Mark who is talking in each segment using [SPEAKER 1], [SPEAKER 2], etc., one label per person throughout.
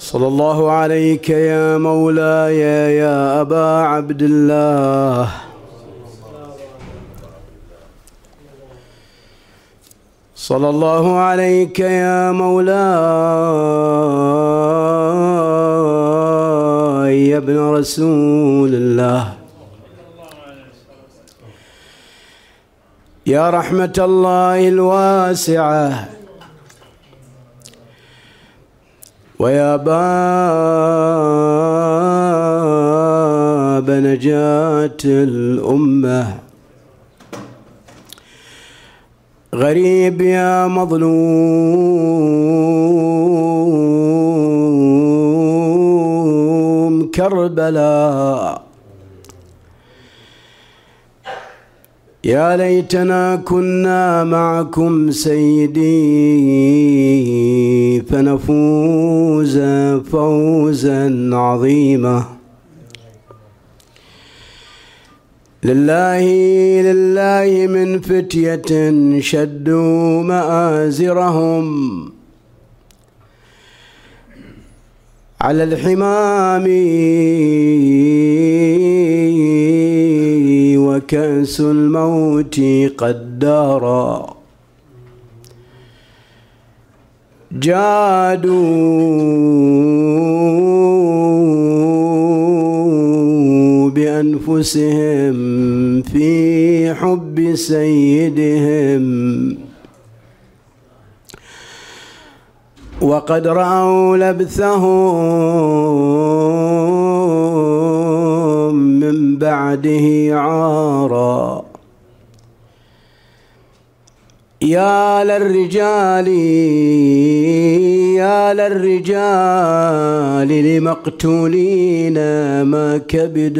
[SPEAKER 1] صلى الله عليك يا مولاي يا أبا عبد الله صلى الله عليك يا مولاي يا ابن رسول الله يا رحمة الله الواسعة. ويا باب نجاة الأمة. غريب يا مظلوم كربلاء. يا ليتنا كنا معكم سيدي فنفوز فوزا عظيما. لله لله من فتية شدوا مآزرهم. على الحمام وكأس الموت قد دارا. جادوا بأنفسهم في حب سيدهم. وقد رأوا لبثهم بعده عارا. يا للرجال يا للرجال لمقتولين ما كبد؟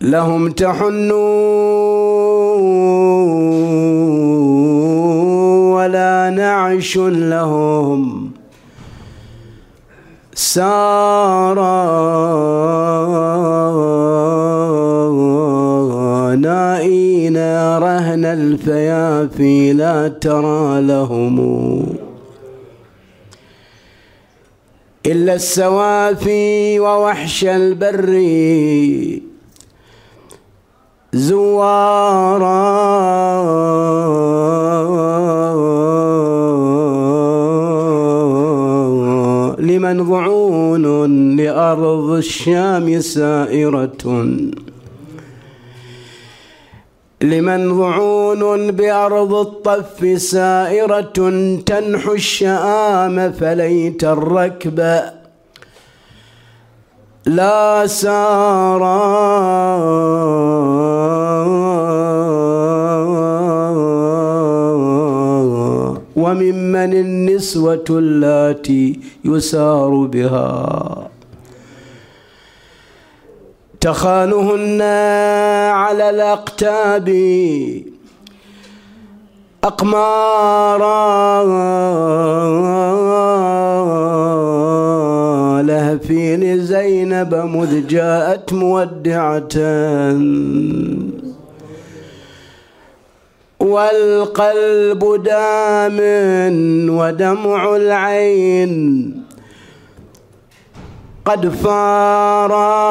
[SPEAKER 1] لهم تحنون ولا نعش لهم. سارا نائين رهن الفيافي لا ترى لهم إلا السوافي ووحش البر زوارا لأرض الشام سائرة. لمن ضعون بأرض الطف سائرة تنحو الشآم فليت الركب. لا سارا وممن النسوة اللاتي يسار بها. تخالهن على الأقتاب أقمارا لهفي لزينب مذ جاءت مودعة. والقلب دام ودمع العين. قد فارا.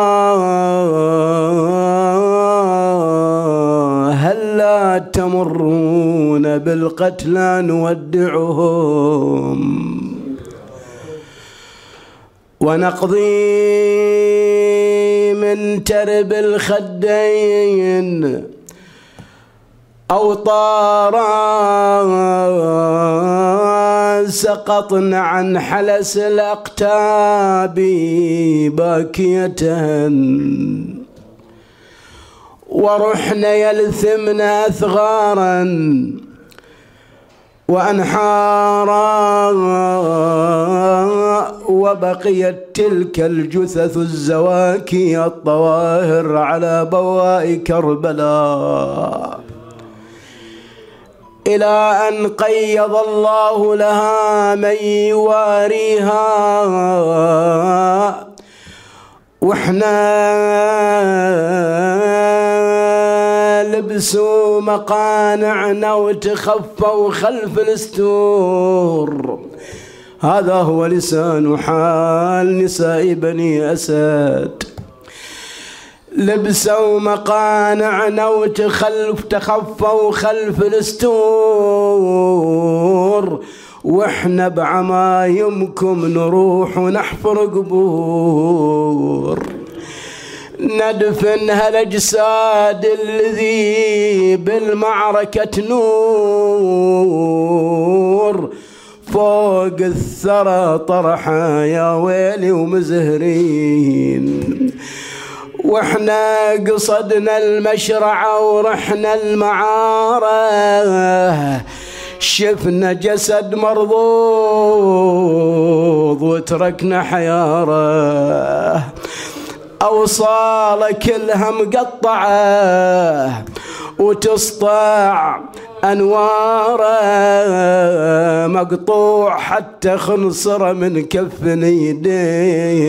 [SPEAKER 1] هلا تمرون بالقتلى نودعهم ونقضي من ترب الخدين أوطارا سقطن عن حلس الأقتاب باكية ورحن يلثمن أثغارا وأنحارا وبقيت تلك الجثث الزواكي الطواهر على بواء كربلاء. إلى أن قيض الله لها من يواريها. وإحنا لبسوا مقانعنا وتخفوا خلف الستور هذا هو لسان حال نساء بني أسد. لبسوا مقانعنا وتخلف تخفوا خلف الستور. وإحنا بعمايمكم نروح ونحفر قبور. ندفن هالأجساد الذي بالمعركة تنور. فوق الثرى طرحا يا ويلي ومزهرين. وإحنا قصدنا المشرعة ورحنا المعارة شفنا جسد مرضوض وتركنا حيارة. أوصال كلها مقطعة وتسطع أنواره. مقطوع حتى خنصرة من كف يدين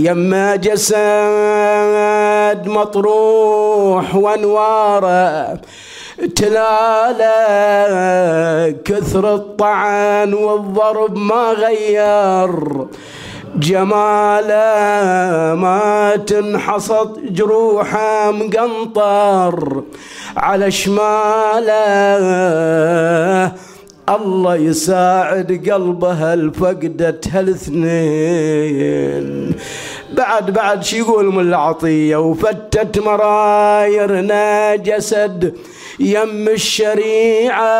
[SPEAKER 1] يما جسد مطروح وانواره تلالا كثر الطعن والضرب ما غير جماله ما تنحصد جروحه مقنطر على شماله. الله يساعد قلبها الفقدة هالاثنين بعد بعد شي يقول من العطية وفتت مرايرنا جسد يم الشريعة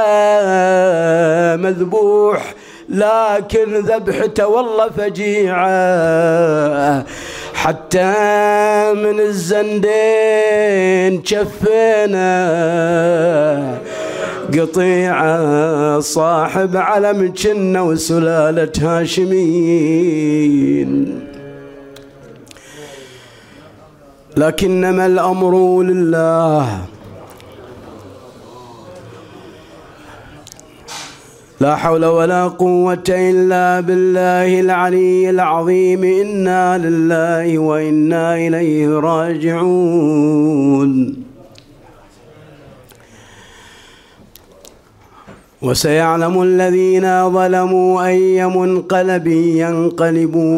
[SPEAKER 1] مذبوح لكن ذبحته والله فجيعة. حتى من الزندين شفنا قطيعة صاحب علم جنة وسلالة هاشمين لكنما الأمر لله. لا حول ولا قوة إلا بالله العلي العظيم. إنا لله وإنا إليه راجعون. وسيعلم الذين ظلموا أي منقلب ينقلبون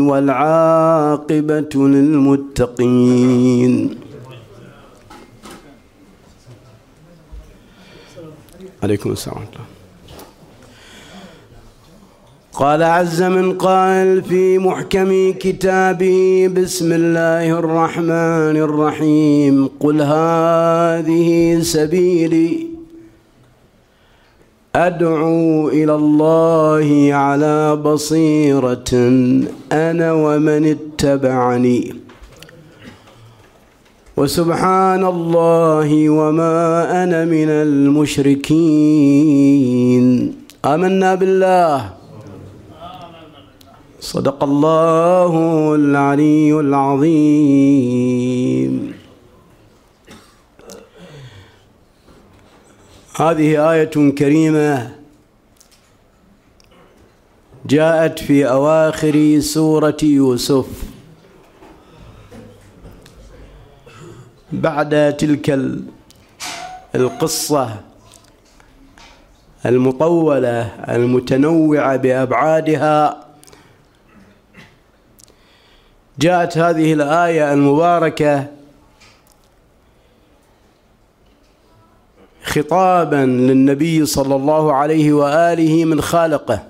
[SPEAKER 1] والعاقبة للمتقين. عليكم السلام قال عز من قائل في محكم كتابه بسم الله الرحمن الرحيم. قل هذه سبيلي أدعو إلى الله على بصيرة أنا ومن اتبعني. وسبحان الله وما أنا من المشركين. آمنا بالله. صدق الله العلي العظيم. هذه آية كريمة جاءت في أواخر سورة يوسف. بعد تلك القصة المطولة المتنوعة بأبعادها جاءت هذه الآية المباركة خطابا للنبي صلى الله عليه وآله من خالقه.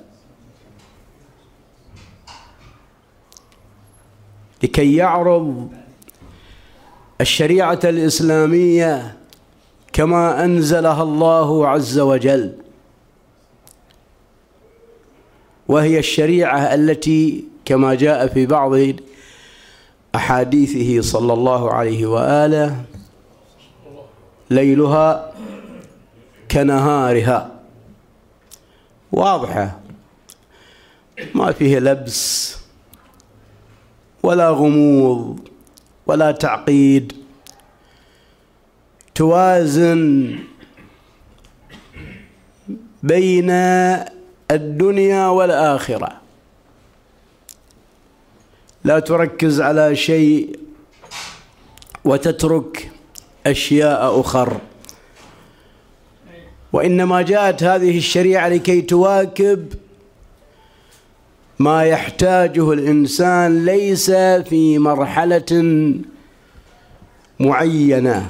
[SPEAKER 1] لكي يعرض الشريعة الإسلامية كما أنزلها الله عز وجل وهي الشريعة التي كما جاء في بعض أحاديثه صلى الله عليه وآله ليلها كنهارها. واضحة. ما فيه لبس ولا غموض ولا تعقيد. توازن بين الدنيا والآخرة. لا تركز على شيء وتترك أشياء أخر. وإنما جاءت هذه الشريعة لكي تواكب ما يحتاجه الإنسان ليس في مرحلة معينة.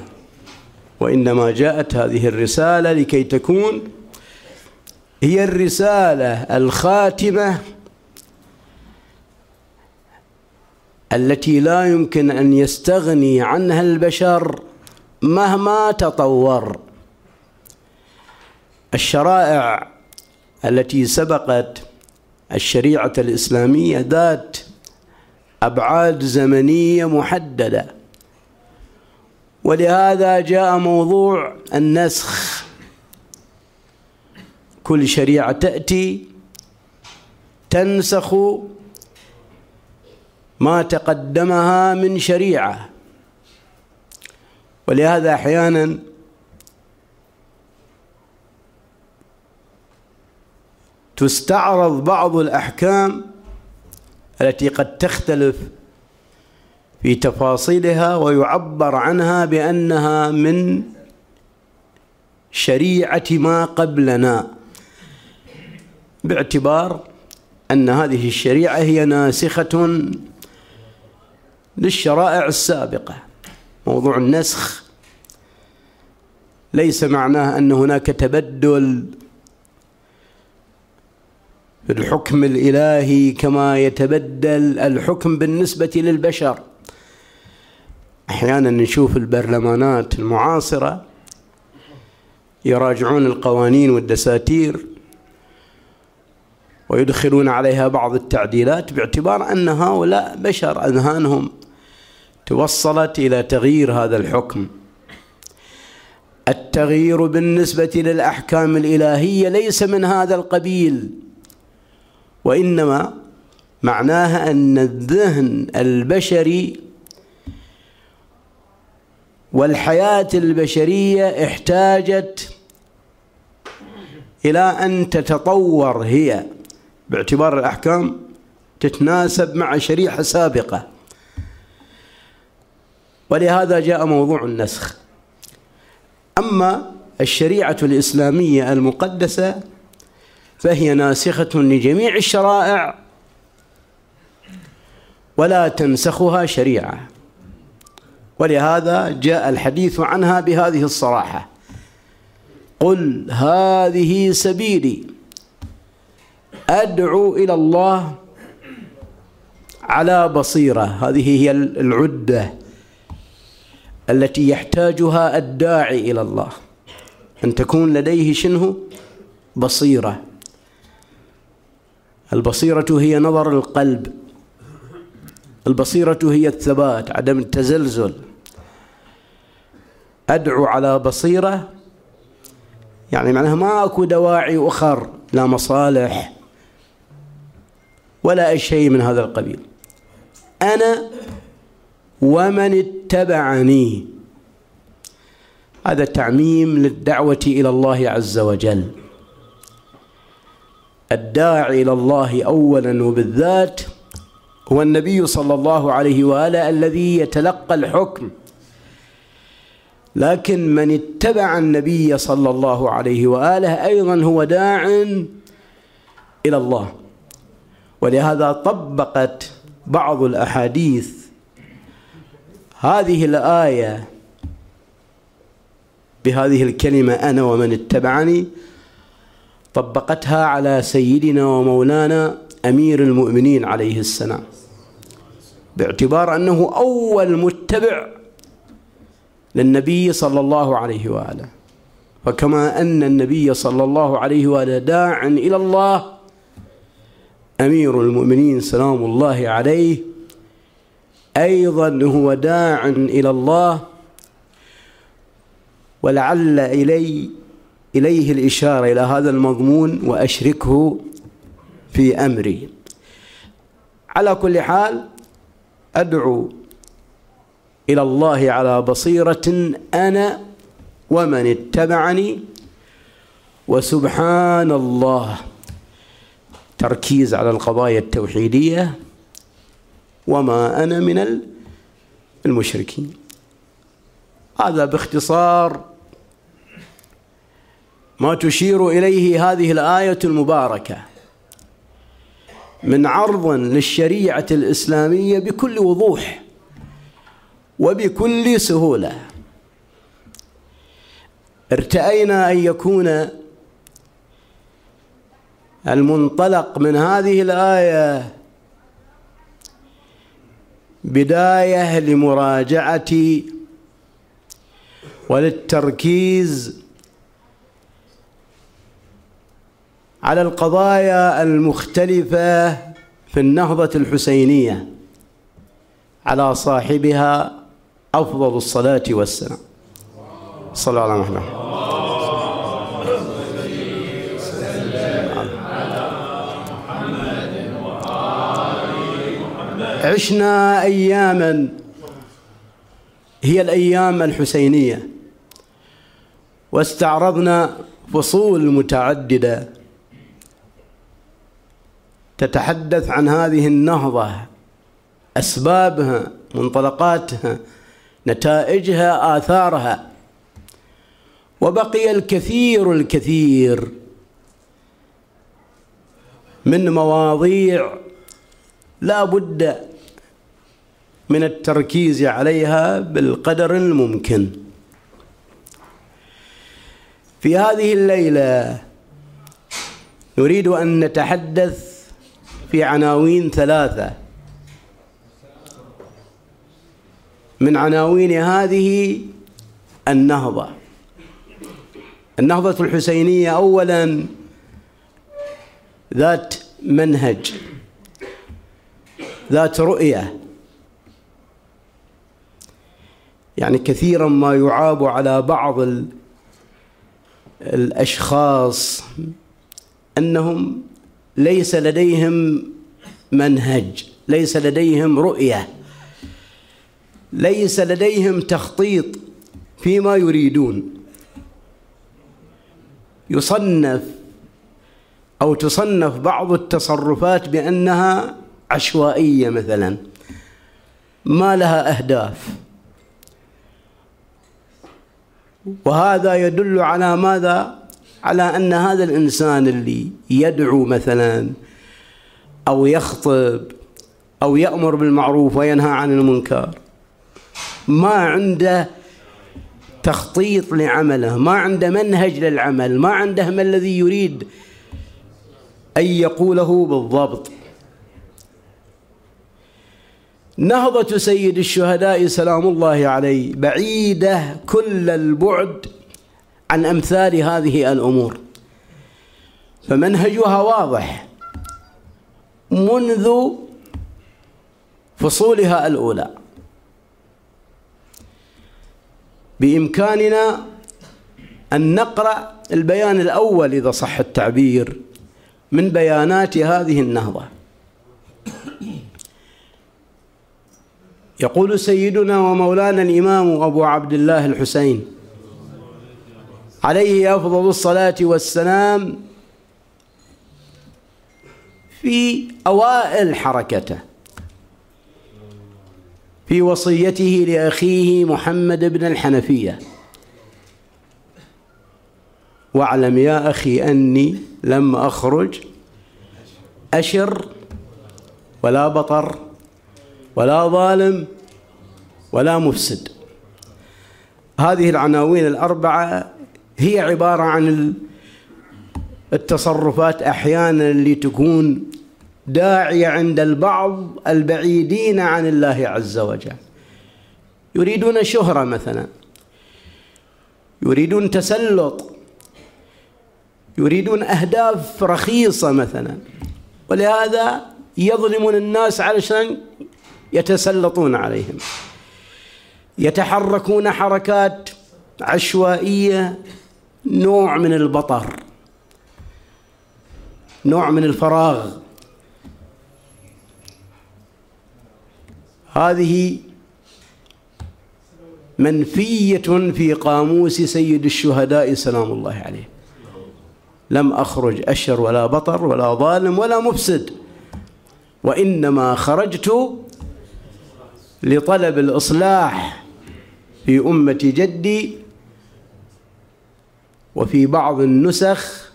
[SPEAKER 1] وإنما جاءت هذه الرسالة لكي تكون هي الرسالة الخاتمة التي لا يمكن أن يستغني عنها البشر مهما تطور. الشرائع التي سبقت الشريعة الإسلامية ذات أبعاد زمنية محددة. ولهذا جاء موضوع النسخ. كل شريعة تأتي تنسخ ما تقدمها من شريعة. ولهذا أحيانا تستعرض بعض الأحكام التي قد تختلف في تفاصيلها ويعبر عنها بأنها من شريعة ما قبلنا باعتبار أن هذه الشريعة هي ناسخة للشرائع السابقة. موضوع النسخ ليس معناه أن هناك تبدل في الحكم الإلهي كما يتبدل الحكم بالنسبة للبشر. أحيانا نشوف البرلمانات المعاصرة يراجعون القوانين والدساتير ويدخلون عليها بعض التعديلات باعتبار أن هؤلاء بشر أذهانهم توصلت إلى تغيير هذا الحكم. التغيير بالنسبة للأحكام الإلهية ليس من هذا القبيل وإنما معناها أن الذهن البشري والحياة البشرية احتاجت إلى أن تتطور هي. باعتبار الأحكام تتناسب مع شريحة سابقة. ولهذا جاء موضوع النسخ. أما الشريعة الإسلامية المقدسة فهي ناسخة لجميع الشرائع ولا تنسخها شريعة. ولهذا جاء الحديث عنها بهذه الصراحة. قل هذه سبيلي. أدعو إلى الله على بصيرة. هذه هي العدة التي يحتاجها الداعي إلى الله. أن تكون لديه شنه بصيرة. البصيرة هي نظر القلب. البصيرة هي الثبات عدم التزلزل. أدعو على بصيرة يعني معناها ما أكو دواعي أخر لا مصالح. ولا أي شيء من هذا القبيل. أنا ومن اتبعني. هذا تعميم للدعوة إلى الله عز وجل. الداعي إلى الله أولا وبالذات هو النبي صلى الله عليه وآله الذي يتلقى الحكم. لكن من اتبع النبي صلى الله عليه وآله أيضا هو داع إلى الله. ولهذا طبقت بعض الأحاديث هذه الآية بهذه الكلمة أنا ومن اتبعني طبقتها على سيدنا ومولانا أمير المؤمنين عليه السلام باعتبار أنه أول متبع للنبي صلى الله عليه وآله فكما أن النبي صلى الله عليه وآله داع إلى الله أمير المؤمنين سلام الله عليه أيضا هو داع إلى الله ولعل إلي إليه الإشارة إلى هذا المضمون وأشركه في أمري. على كل حال أدعو إلى الله على بصيرة أنا ومن اتبعني وسبحان الله. تركيز على القضايا التوحيدية وما أنا من المشركين. هذا باختصار ما تشير إليه هذه الآية المباركة. من عرض للشريعة الإسلامية بكل وضوح وبكل سهولة. ارتأينا أن يكون المنطلق من هذه الآية. بداية لمراجعة وللتركيز على القضايا المختلفة في النهضة الحسينية على صاحبها أفضل الصلاة والسلام. صلى الله على محمد. عشنا أياما. هي الأيام الحسينية. واستعرضنا فصول متعددة. تتحدث عن هذه النهضة أسبابها منطلقاتها نتائجها آثارها. وبقي الكثير الكثير من مواضيع لا بد من التركيز عليها بالقدر الممكن. في هذه الليلة نريد أن نتحدث في عناوين ثلاثة. من عناوين هذه النهضة. النهضة الحسينية اولا ذات منهج ذات رؤية. يعني كثيرا ما يعاب على بعض الأشخاص أنهم ليس لديهم منهج ليس لديهم رؤية ليس لديهم تخطيط فيما يريدون. يصنف أو تصنف بعض التصرفات بأنها عشوائية مثلا ما لها أهداف. وهذا يدل على ماذا؟ على أن هذا الإنسان اللي يدعو مثلا أو يخطب أو يأمر بالمعروف وينهى عن المنكر ما عنده تخطيط لعمله ما عنده منهج للعمل ما عنده ما الذي يريد أن يقوله بالضبط. نهضة سيد الشهداء سلام الله عليه بعيدة كل البعد عن أمثال هذه الأمور. فمنهجها واضح منذ فصولها الأولى. بإمكاننا أن نقرأ البيان الأول إذا صح التعبير من بيانات هذه النهضة. يقول سيدنا ومولانا الإمام أبو عبد الله الحسين عليه أفضل الصلاة والسلام في أوائل حركته في وصيته لأخيه محمد بن الحنفية. واعلم يا أخي أني لم أخرج أشر ولا بطر ولا ظالم ولا مفسد. هذه العناوين الأربعة هي عبارة عن التصرفات أحيانا اللي تكون داعية عند البعض البعيدين عن الله عز وجل. يريدون شهرة مثلا. يريدون تسلط. يريدون أهداف رخيصة مثلا. ولهذا يظلمون الناس علشان يتسلطون عليهم. يتحركون حركات عشوائية نوع من البطر نوع من الفراغ. هذه منفية في قاموس سيد الشهداء سلام الله عليه. لم أخرج أشر ولا بطر ولا ظالم ولا مفسد وإنما خرجت لطلب الإصلاح في أمة جدي وفي بعض النسخ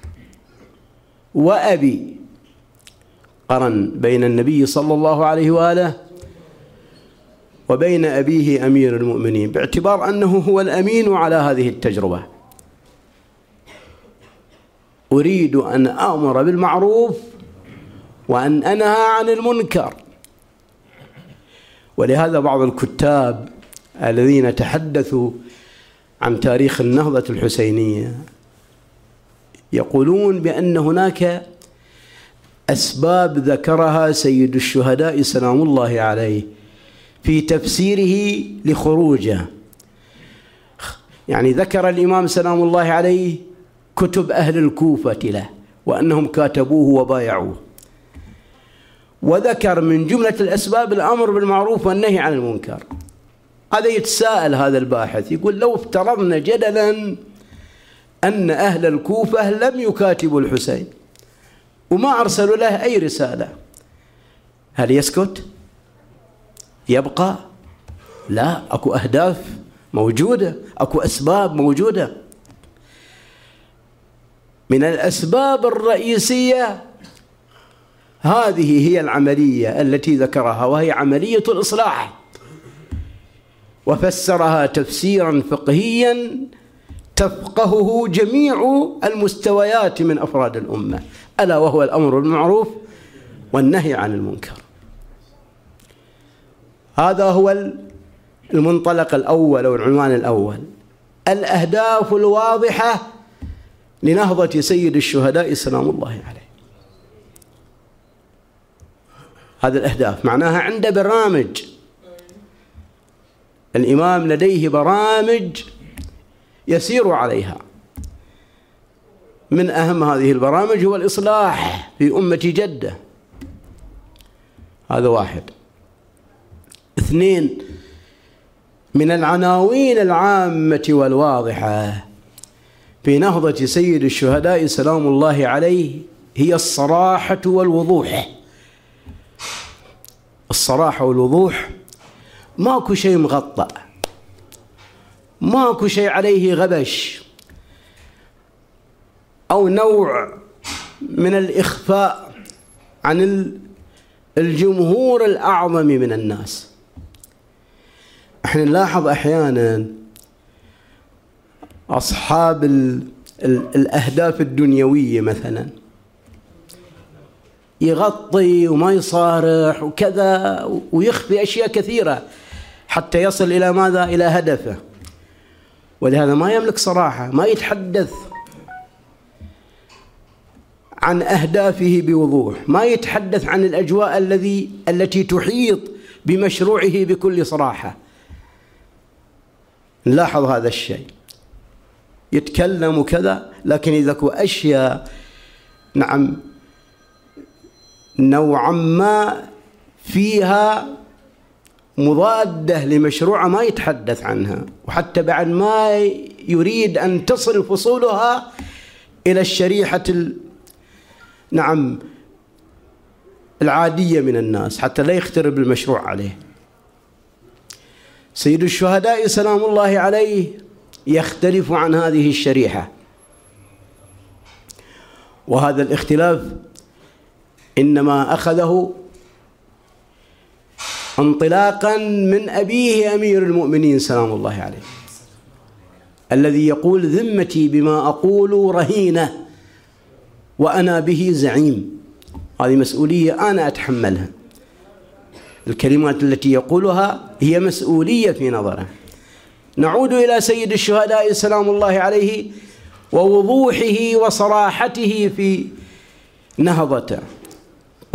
[SPEAKER 1] وأبي. قرن بين النبي صلى الله عليه وآله وبين أبيه أمير المؤمنين باعتبار أنه هو الأمين على هذه التجربة. أريد أن أمر بالمعروف وأن أنهى عن المنكر. ولهذا بعض الكتاب الذين تحدثوا عن تاريخ النهضة الحسينية يقولون بأن هناك أسباب ذكرها سيد الشهداء سلام الله عليه في تفسيره لخروجه. يعني ذكر الإمام سلام الله عليه كتب أهل الكوفة له وأنهم كاتبوه وبايعوه. وذكر من جملة الأسباب الأمر بالمعروف والنهي عن المنكر هذا يتساءل هذا الباحث يقول لو افترضنا جدلا أن أهل الكوفة لم يكاتبوا الحسين وما أرسلوا له أي رسالة هل يسكت؟ يبقى؟ لا أكو أهداف موجودة أكو أسباب موجودة من الأسباب الرئيسية هذه هي العملية التي ذكرها وهي عملية الإصلاح. وفسرها تفسيرا فقهيا تفقهه جميع المستويات من أفراد الأمة. ألا وهو الأمر بالمعروف والنهي عن المنكر. هذا هو المنطلق الأول أو العنوان الأول. الأهداف الواضحة لنهضة سيد الشهداء سلام الله عليه. هذه الأهداف. معناها عنده برامج. الإمام لديه برامج يسير عليها. من أهم هذه البرامج هو الإصلاح في أمة جدة. هذا واحد. اثنين من العناوين العامة والواضحة في نهضة سيد الشهداء سلام الله عليه هي الصراحة والوضوح. الصراحة والوضوح ماكو شيء مغطى ماكو شيء عليه غبش أو نوع من الإخفاء عن الجمهور الأعظم من الناس. إحنا نلاحظ أحيانا أصحاب الأهداف الدنيوية مثلا. يغطي وما يصارح وكذا ويخفي أشياء كثيرة حتى يصل إلى ماذا؟ إلى هدفه. ولهذا ما يملك صراحة ما يتحدث عن أهدافه بوضوح ما يتحدث عن الأجواء الذي التي تحيط بمشروعه بكل صراحة. نلاحظ هذا الشيء. يتكلم وكذا لكن إذا كو أشياء نعم نوعا ما فيها مضادة لمشروع ما يتحدث عنها. وحتى بعد ما يريد أن تصل فصولها إلى الشريحة نعم العادية من الناس حتى لا يخترب المشروع عليه. سيد الشهداء سلام الله عليه يختلف عن هذه الشريحة. وهذا الاختلاف إنما أخذه انطلاقا من أبيه أمير المؤمنين سلام الله عليه الذي يقول ذمتي بما أقول رهينة وأنا به زعيم. هذه مسؤولية أنا أتحملها. الكلمات التي يقولها هي مسؤولية في نظره. نعود إلى سيد الشهداء سلام الله عليه ووضوحه وصراحته في نهضته.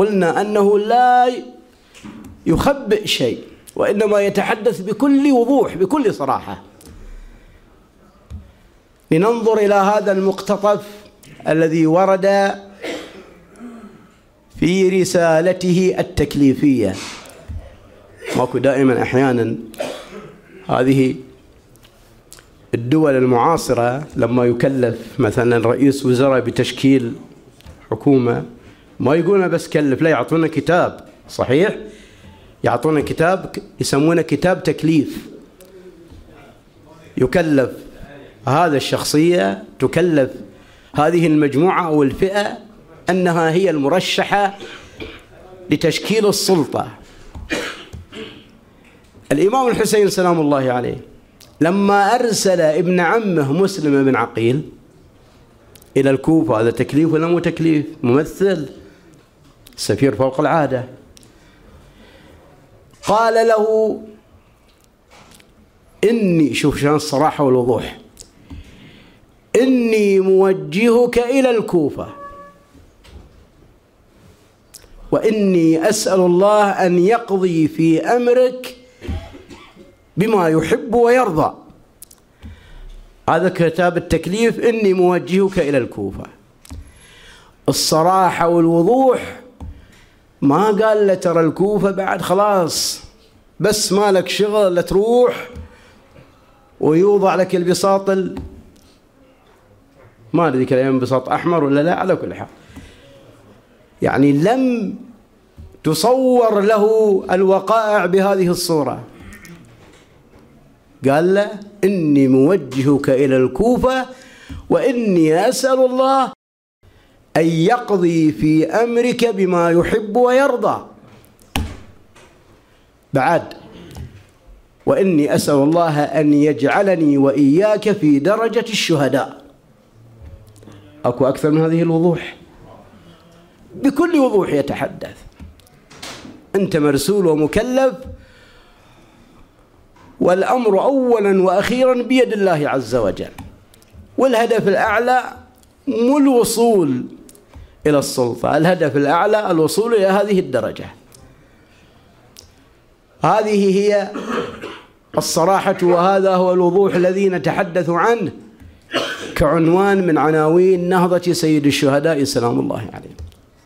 [SPEAKER 1] قلنا أنه لا يخبئ شيء وإنما يتحدث بكل وضوح بكل صراحة. لننظر إلى هذا المقتطف الذي ورد في رسالته التكليفية. ماكو دائما أحيانا هذه الدول المعاصرة لما يكلف مثلا رئيس وزراء بتشكيل حكومة ما يقولنا بس كلف لا يعطونا كتاب. صحيح؟ يعطونا كتاب يسمونه كتاب تكليف. يكلف. هذا الشخصية تكلف. هذه المجموعة أو الفئة أنها هي المرشحة لتشكيل السلطة. الإمام الحسين سلام الله عليه لما أرسل ابن عمه مسلم بن عقيل إلى الكوفة هذا تكليف ولا مو تكليف ممثل. سفير فوق العادة. قال له إني شوف شان الصراحة والوضوح. إني موجهك إلى الكوفة. وإني أسأل الله أن يقضي في أمرك بما يحب ويرضى. هذا كتاب التكليف إني موجهك إلى الكوفة. الصراحة والوضوح ما قال له ترى الكوفة بعد خلاص بس مالك شغل لا تروح ويوضع لك البساط ال... ما أدري كان بساط أحمر ولا لا على كل حال. يعني لم تصور له الوقائع بهذه الصورة. قال له إني موجهك إلى الكوفة وإني أسأل الله أن يقضي في أمرك بما يحب ويرضى. بعد. وإني أسأل الله أن يجعلني وإياك في درجة الشهداء. أكو أكثر من هذه الوضوح؟ بكل وضوح يتحدث. أنت مرسول ومكلف. والأمر اولا وأخيرا بيد الله عز وجل. والهدف الأعلى مو الوصول إلى السلطة. الهدف الأعلى الوصول إلى هذه الدرجة. هذه هي الصراحة وهذا هو الوضوح الذي نتحدث عنه كعنوان من عناوين نهضة سيد الشهداء سلام الله عليه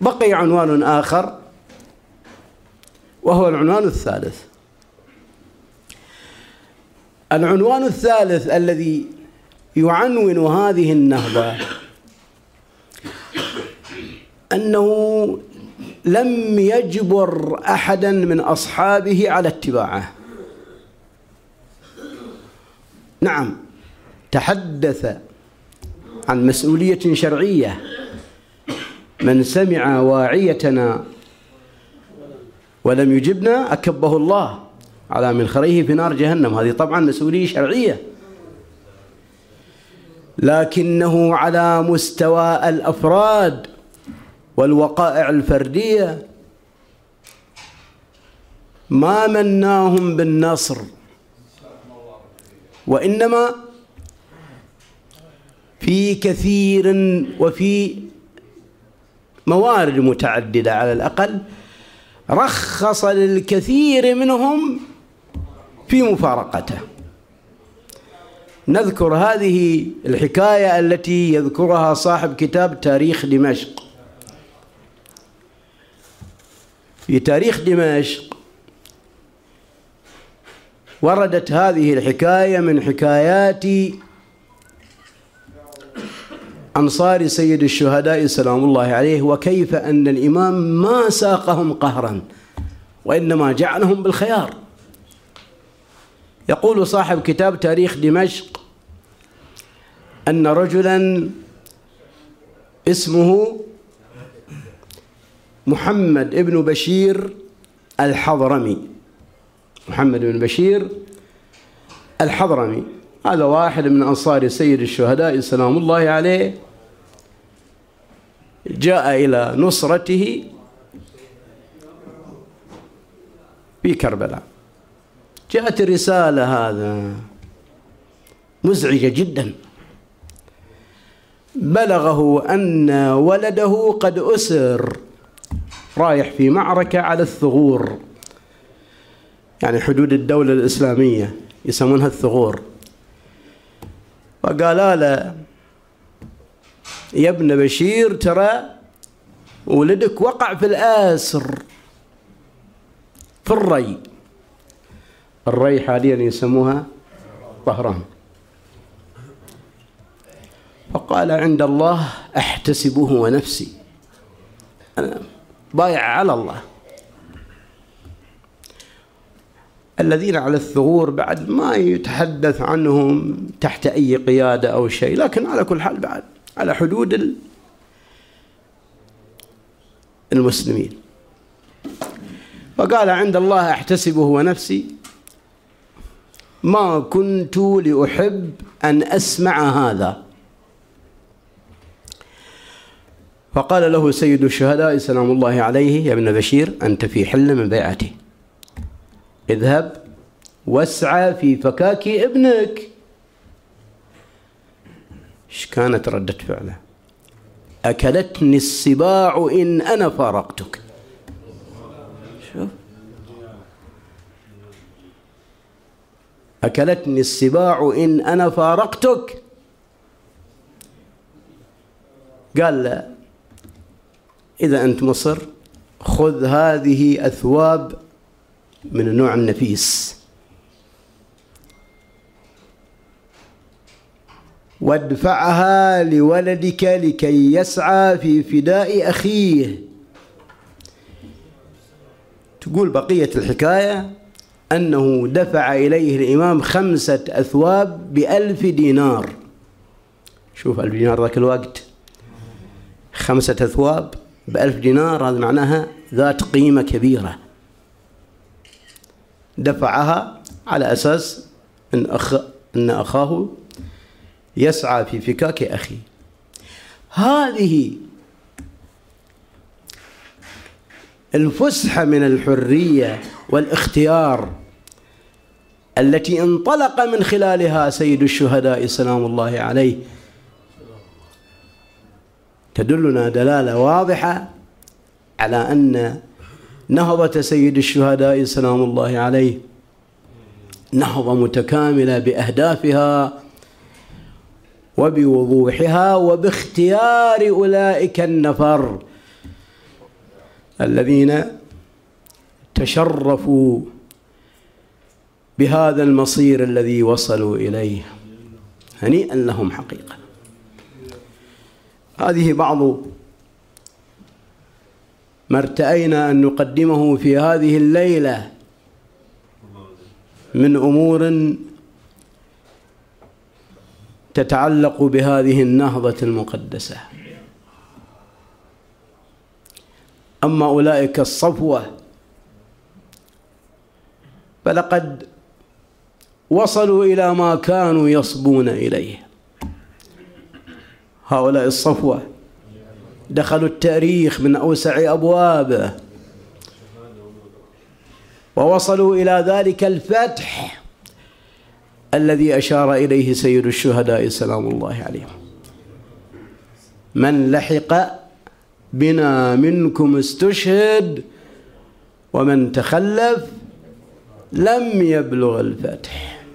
[SPEAKER 1] بقي عنوان آخر وهو العنوان الثالث. العنوان الثالث الذي يعنون هذه النهضة أنه لم يجبر أحدا من أصحابه على اتباعه. نعم تحدث عن مسؤولية شرعية. من سمع واعيتنا ولم يجبنا أكبه الله على منخريه في نار جهنم. هذه طبعا مسؤولية شرعية. لكنه على مستوى الأفراد والوقائع الفردية ما مناهم بالنصر وإنما في كثير وفي موارد متعددة على الأقل رخص للكثير منهم في مفارقته. نذكر هذه الحكاية التي يذكرها صاحب كتاب تاريخ دمشق. في تاريخ دمشق وردت هذه الحكاية من حكايات أنصار سيد الشهداء سلام الله عليه وكيف أن الإمام ما ساقهم قهرا وإنما جعلهم بالخيار. يقول صاحب كتاب تاريخ دمشق أن رجلا اسمه محمد ابن بشير الحضرمي. محمد بن بشير الحضرمي. هذا واحد من أنصار سيد الشهداء سلام الله عليه جاء إلى نصرته في كربلاء. جاءت الرسالة هذا مزعجة جدا. بلغه أن ولده قد أسر. رايح في معركة على الثغور. يعني حدود الدولة الإسلامية يسمونها الثغور. فقال له يا ابن بشير ترى ولدك وقع في الآسر في الري. الري حاليا يسموها طهران. فقال عند الله أحتسبه ونفسي. أنا بايع على الله. الذين على الثغور بعد ما يتحدث عنهم تحت أي قيادة أو شيء لكن على كل حال بعد على حدود المسلمين. وقال عند الله أحتسبه ونفسي ما كنت لأحب أن أسمع هذا. فقال له سيد الشهداء سلام الله عليه يا ابن بشير أنت في حل من بيعته اذهب واسعى في فكاك ابنك. إيش كانت ردة فعله؟ أكلتني السباع إن أنا فارقتك. شوف. أكلتني السباع إن أنا فارقتك. قال لا. إذا أنت مصر خذ هذه أثواب من النوع النفيس وادفعها لولدك لكي يسعى في فداء أخيه. تقول بقية الحكاية أنه دفع إليه الإمام خمسة أثواب بألف دينار. شوف ألف دينار ذاك الوقت. خمسة أثواب. بألف دينار هذا معناها ذات قيمة كبيرة. دفعها على أساس أن, أخ أن أخاه يسعى في فكاك أخيه هذه الفسحة من الحرية والاختيار التي انطلق من خلالها سيد الشهداء سلام الله عليه. تدلنا دلالة واضحة على أن نهضة سيد الشهداء سلام الله عليه نهضة متكاملة بأهدافها وبوضوحها وباختيار أولئك النفر الذين تشرفوا بهذا المصير الذي وصلوا إليه. هنيئا لهم حقيقة. هذه بعض ما ارتأينا أن نقدمه في هذه الليلة من أمور تتعلق بهذه النهضة المقدسة. أما أولئك الصفوة فلقد وصلوا إلى ما كانوا يصبون إليه. هؤلاء الصفوة. دخلوا التاريخ من أوسع أبوابه. ووصلوا إلى ذلك الفتح الذي أشار إليه سيد الشهداء سلام الله عليهم. من لحق بنا منكم استشهد ومن تخلف لم يبلغ الفتح.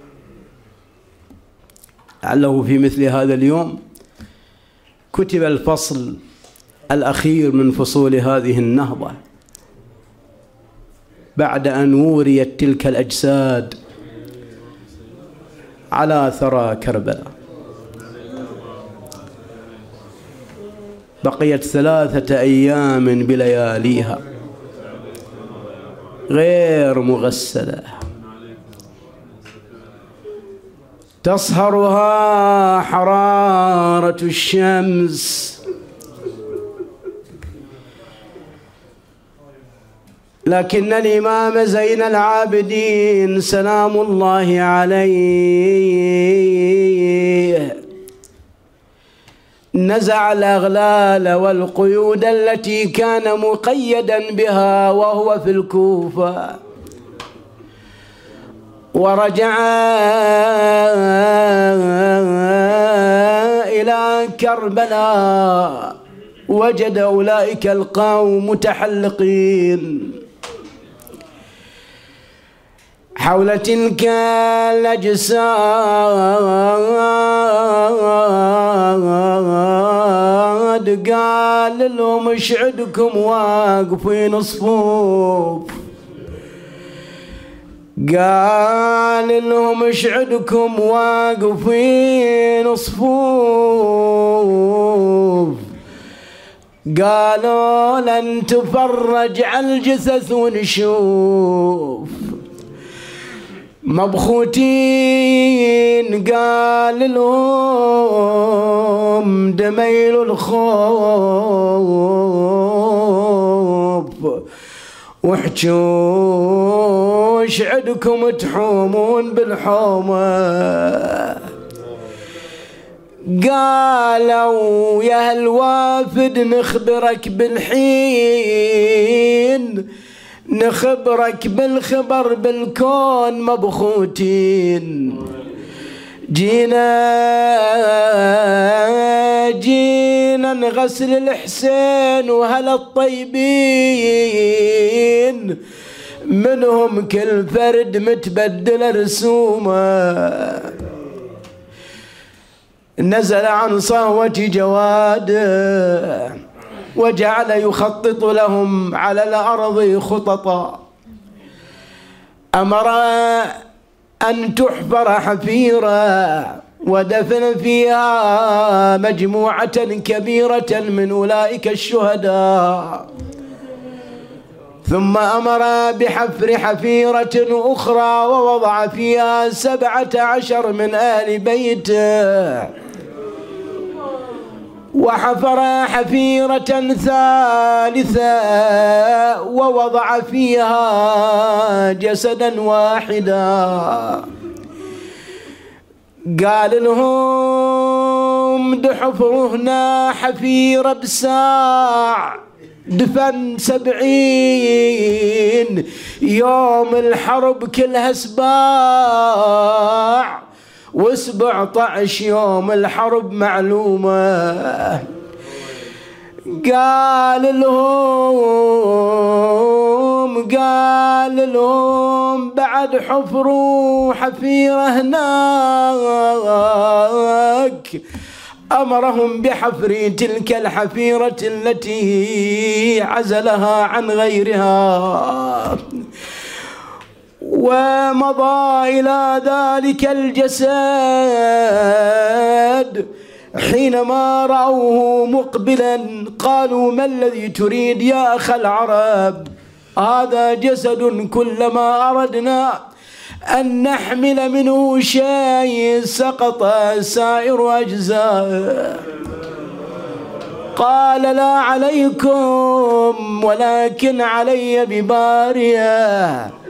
[SPEAKER 1] لعله في مثل هذا اليوم كتب الفصل الأخير من فصول هذه النهضة بعد أن وريت تلك الأجساد على ثرى كربلاء. بقيت ثلاثة أيام بلياليها غير مغسلة. تصهرها حرارة الشمس. لكن الإمام زين العابدين سلام الله عليه. نزع الأغلال والقيود التي كان مقيدا بها وهو في الكوفة. ورجع إلى كربلاء وجد أولئك القوم متحلقين. حول تلك الأجساد قال لهم إيش عندكم واقفين صفوف قال لهم إيش عندكم واقفين صفوف. قالوا لن تفرج على الجثث ونشوف. مبخوتين قال لهم دميل الخوف. وحجوش عدكم تحومون بالحومة. قالوا يا الوافد نخبرك بالحين نخبرك بالخبر بالكون مبخوتين. جينا جينا نغسل الحسين وهلا الطيبين منهم كل فرد متبدل رسومه. نزل عن صهوة جواده وجعل يخطط لهم على الأرض خططا. أمر أن تحفر حفيرة ودفن فيها مجموعة كبيرة من أولئك الشهداء. ثم أمر بحفر حفيرة أخرى ووضع فيها سبعة عشر من أهل بيته. وحفر حفيرة ثالثة ووضع فيها جسدا واحدا. قال لهم دحفروا هنا حفيرة بساع دفن سبعين يوم الحرب كلها سباع. وسبعة يوم الحرب معلومة. قال لهم قال لهم بعد حفروا حفيرة هناك أمرهم بحفر تلك الحفيرة التي عزلها عن غيرها. ومضى إلى ذلك الجسد حينما رأوه مقبلا قالوا ما الذي تريد يا أخ العرب؟ هذا جسد كلما أردنا أن نحمل منه شيء سقط سائر أجزاء قال لا عليكم ولكن علي بباريه.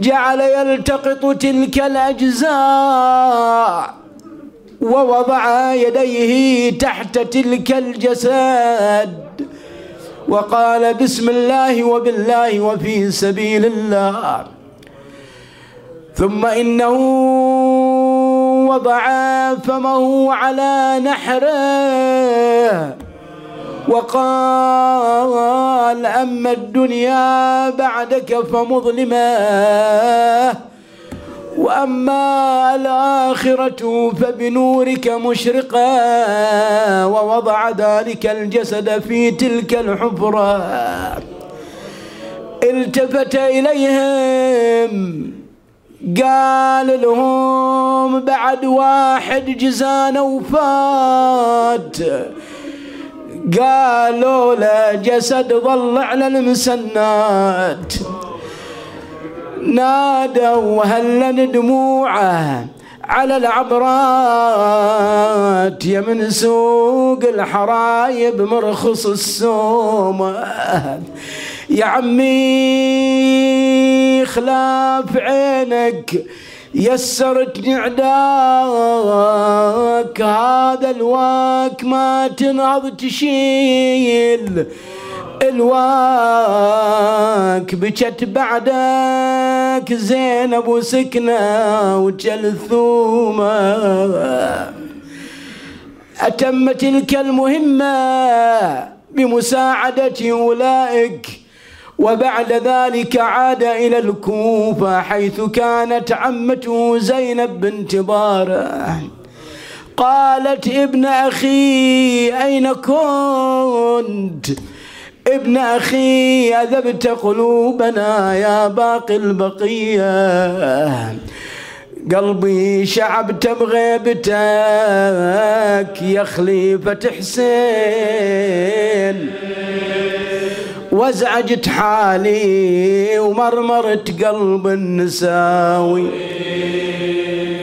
[SPEAKER 1] جعل يلتقط تلك الأجزاء ووضع يديه تحت تلك الجسد وقال بسم الله وبالله وفي سبيل الله. ثم إنه وضع فمه على نحره. وقال أما الدنيا بعدك فمظلمة وأما الآخرة فبنورك مشرقة ووضع ذلك الجسد في تلك الحفرة. التفت إليهم قال لهم بعد واحد جزانا وفات قالوا له جسد ظل على المسنات. نادوا هل دموعه على العبرات؟ يا من سوق الحرايب مرخص السوم. يا عمي خلاف عينك. يسرت عداك هذا الواك ما تنهض تشيل. الواك بجت بعدك زينب وسكنة وجلثومة. أتم تلك المهمة بمساعدة أولئك. وبعد ذلك عاد إلى الكوفة حيث كانت عمته زينب بنت بارة. قالت ابن أخي أين كنت؟ ابن أخي أذبت قلوبنا يا باقي البقية. قلبي شعبت بغيبتك يا خليفة حسين. وازعجت حالي ومرمرت قلب النساوي.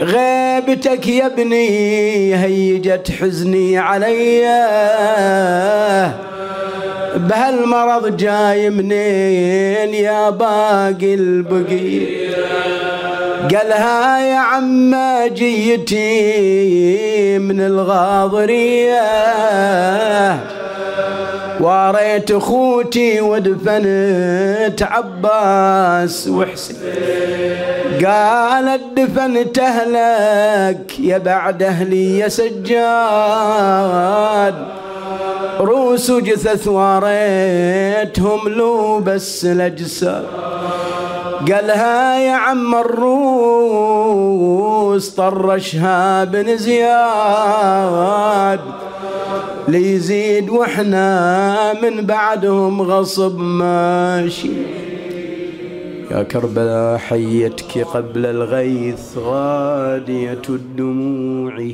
[SPEAKER 1] غيبتك يا ابني هيجت حزني علي. بهالمرض جاي منين يا باقي البقية قالها يا عم جيتي من الغاضرية. واريت أخوتي ودفنت عباس وحسين. قالت دفنت أهلك يا بعد أهلي يا سجاد. روس جثث واريتهم لو بس الأجساد. قالها يا عم الروس طرشها بن زياد. ليزيد وإحنا من بعدهم غصب ماشي. يا كربلاء حيتك قبل الغيث غادية الدموع.